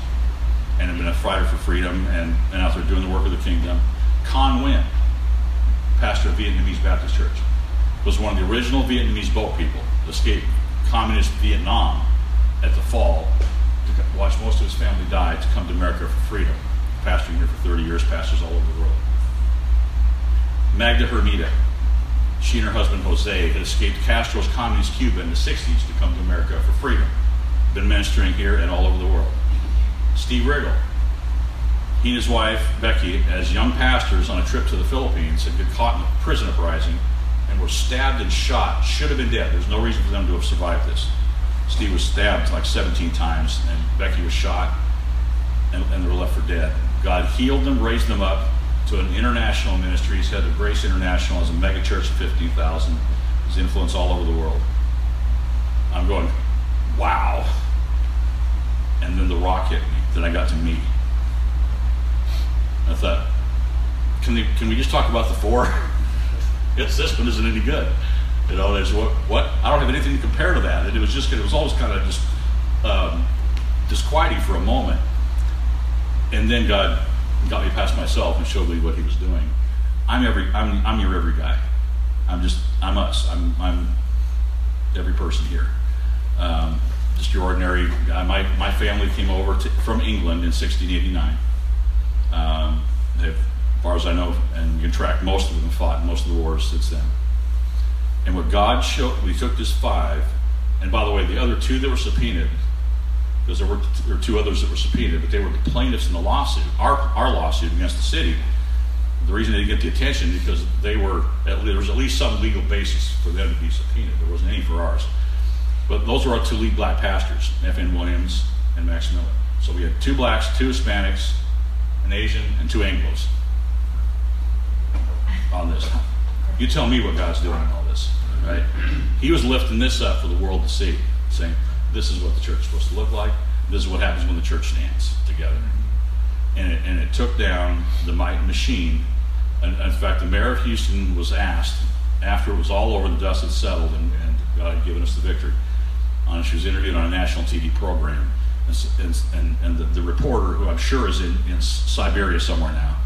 and has been a fighter for freedom and, and out there doing the work of the kingdom. Khanh Huynh, pastor of Vietnamese Baptist Church, was one of the original Vietnamese boat people, escaped communist Vietnam at the fall watched most of his family die to come to America for freedom. Pastoring here for 30 years, pastors all over the world. Magda Hermida, she and her husband Jose had escaped Castro's communist Cuba in the 60s to come to America for freedom. Been ministering here and all over the world. Steve Riggle, he and his wife Becky, as young pastors on a trip to the Philippines, had been caught in a prison uprising and were stabbed and shot. Should have been dead. There's no reason for them to have survived this. Steve was stabbed like 17 times, and Becky was shot, and, and they were left for dead. God healed them, raised them up to an international ministry. He's head of Grace International as a mega church of 15,000. His influence all over the world. I'm going, wow. And then the rock hit me. Then I got to me. I thought, can, they, can we just talk about the four? this one isn't any good. You know, there's what, what I don't have anything to compare to that. It was just it was always kind of just um, disquieting for a moment, and then God got me past myself and showed me what He was doing. I'm every I'm I'm your every guy. I'm just I'm us. I'm I'm every person here. Um, just your ordinary guy. My my family came over to, from England in 1689. Um, as far as I know, and you can track most of them fought in most of the wars since then. And what God showed, we took this five, and by the way, the other two that were subpoenaed, because there were, there were two others that were subpoenaed, but they were the plaintiffs in the lawsuit, our, our lawsuit against the city. The reason they didn't get the attention because they were at, there was at least some legal basis for them to be subpoenaed. There wasn't any for ours. But those were our two lead black pastors, F.N. Williams and Max Miller. So we had two blacks, two Hispanics, an Asian, and two Anglos on this. You tell me what God's doing in all this, right? He was lifting this up for the world to see, saying, this is what the church is supposed to look like. This is what happens when the church stands together. And it, and it took down the might machine. And in fact, the mayor of Houston was asked after it was all over, the dust had settled, and, and God had given us the victory. She was interviewed on a national TV program. And, and, and the, the, reporter, who I'm sure is in, in Siberia somewhere now,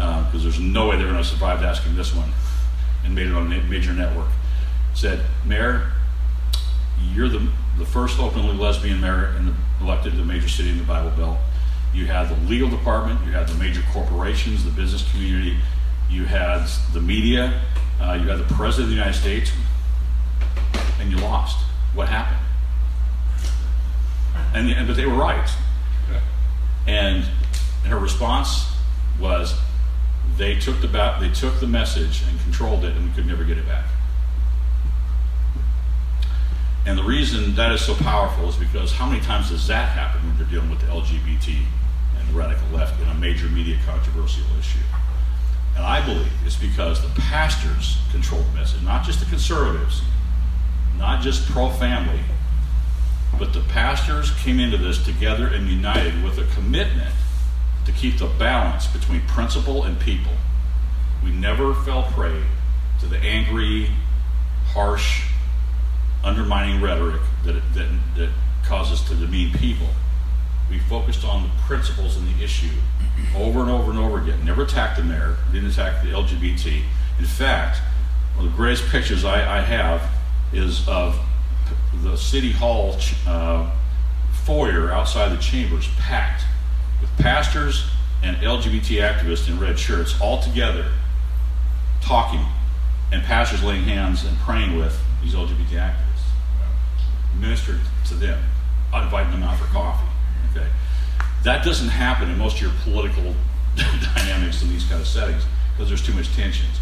because uh, there's no way they're going to survive asking this one, and made it on a major network, said, Mayor, you're the, the first openly lesbian mayor in the, elected to a major city in the Bible Belt. You had the legal department, you had the major corporations, the business community, you had the media, uh, you had the president of the United States, and you lost. What happened? And, and but they were right. And, and her response was, they took the they took the message and controlled it, and we could never get it back. And the reason that is so powerful is because how many times does that happen when you're dealing with the LGBT and the radical left in a major media controversial issue? And I believe it's because the pastors control the message, not just the conservatives, not just pro family, but the pastors came into this together and united with a commitment to keep the balance between principle and people. We never fell prey to the angry, harsh, undermining rhetoric that, that, that causes to demean people. We focused on the principles and the issue over and over and over again. Never attacked the mayor, didn't attack the LGBT. In fact, one of the greatest pictures I, I have is of the city hall uh, foyer outside the chambers packed with pastors and LGBT activists in red shirts all together talking and pastors laying hands and praying with these LGBT activists. Ministered to them, inviting them out for coffee. Okay, that doesn't happen in most of your political dynamics in these kind of settings because there's too much tensions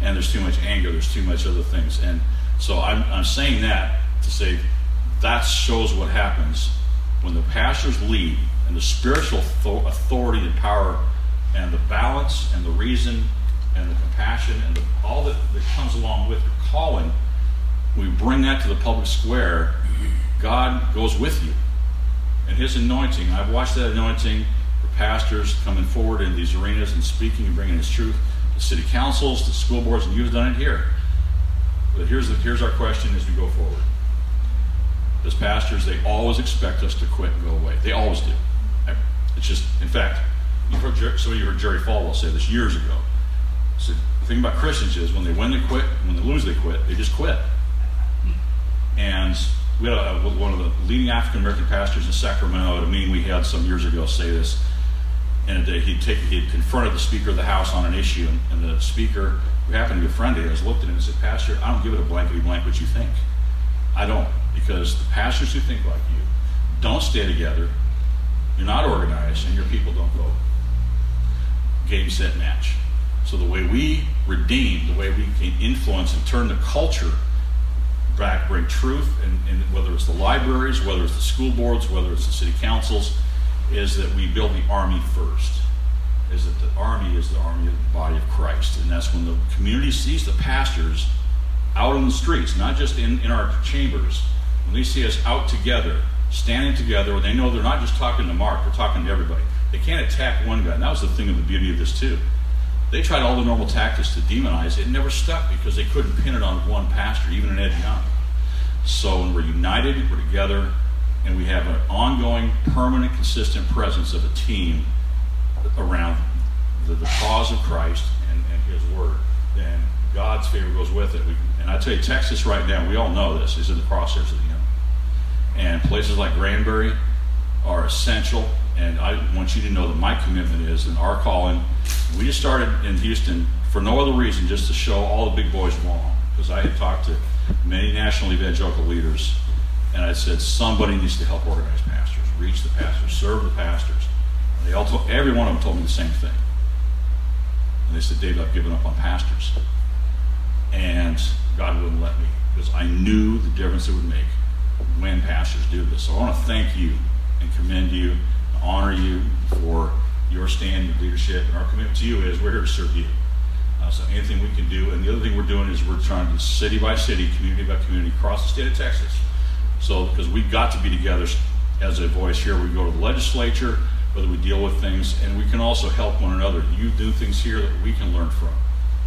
and there's too much anger, there's too much other things. And so I'm, I'm saying that to say that shows what happens when the pastors lead and the spiritual authority and power and the balance and the reason and the compassion and the, all that, that comes along with your calling, we bring that to the public square, God goes with you. And his anointing, I've watched that anointing for pastors coming forward in these arenas and speaking and bringing his truth to city councils, to school boards, and you've done it here. But here's, the, here's our question as we go forward. As pastors, they always expect us to quit and go away. They always do. It's just, in fact, you've heard, some of you heard Jerry Falwell say this years ago. So the thing about Christians is when they win, they quit. When they lose, they quit. They just quit. And we had a, one of the leading African American pastors in Sacramento at a meeting we had some years ago say this. And he'd, he'd confronted the Speaker of the House on an issue, and the Speaker, who happened to be a friend of his, looked at him and said, Pastor, I don't give it a blankety blank what you think. I don't, because the pastors who think like you don't stay together, you're not organized, and your people don't vote. Game, set, match. So the way we redeem, the way we can influence and turn the culture back, bring truth, and, and whether it's the libraries, whether it's the school boards, whether it's the city councils, is that we build the army first. Is that the army is the army of the body of Christ. And that's when the community sees the pastors out on the streets, not just in, in our chambers, when they see us out together, standing together, they know they're not just talking to Mark, they're talking to everybody. They can't attack one guy. And that was the thing of the beauty of this, too. They tried all the normal tactics to demonize it. Never stuck because they couldn't pin it on one pastor, even an Ed Young. So when we're united, we're together, and we have an ongoing, permanent, consistent presence of a team around the, the cause of Christ and, and, His Word, then God's favor goes with it. We, and I tell you, Texas right now, we all know this, is in the crosshairs of the. And places like Granbury are essential and I want you to know that my commitment is, and our calling, we just started in Houston for no other reason, just to show all the big boys wrong. Because I had talked to many national evangelical leaders, and I said, somebody needs to help organize pastors, reach the pastors, serve the pastors. And they all told, every one of them told me the same thing. And they said, David, I've given up on pastors. And God wouldn't let me, because I knew the difference it would make when pastors do this. So I want to thank you and commend you and honor you for your stand, your leadership, and our commitment to you is we're here to serve you. Uh, so anything we can do, and the other thing we're doing is we're trying to city by city, community by community, across the state of Texas. So because we've got to be together as a voice here, we go to the legislature, whether we deal with things, and we can also help one another. You do things here that we can learn from,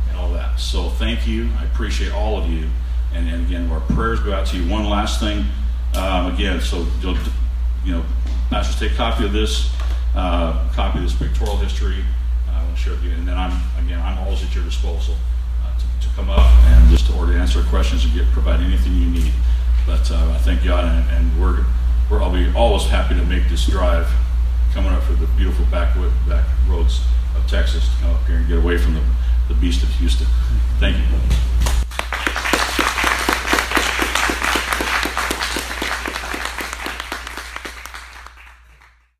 and all that. So thank you. I appreciate all of you, and, and again, our prayers go out to you. One last thing, um, again, so you know just take a copy of this, uh, copy of this pictorial history. Uh, to share with you. And then I'm, again, I'm always at your disposal uh, to, to, come up and just to order answer questions and get provide anything you need. But uh, I thank God, and, and we're, we're I'll be always happy to make this drive coming up for the beautiful back, back roads of Texas to come up here and get away from the, the beast of Houston. Thank you.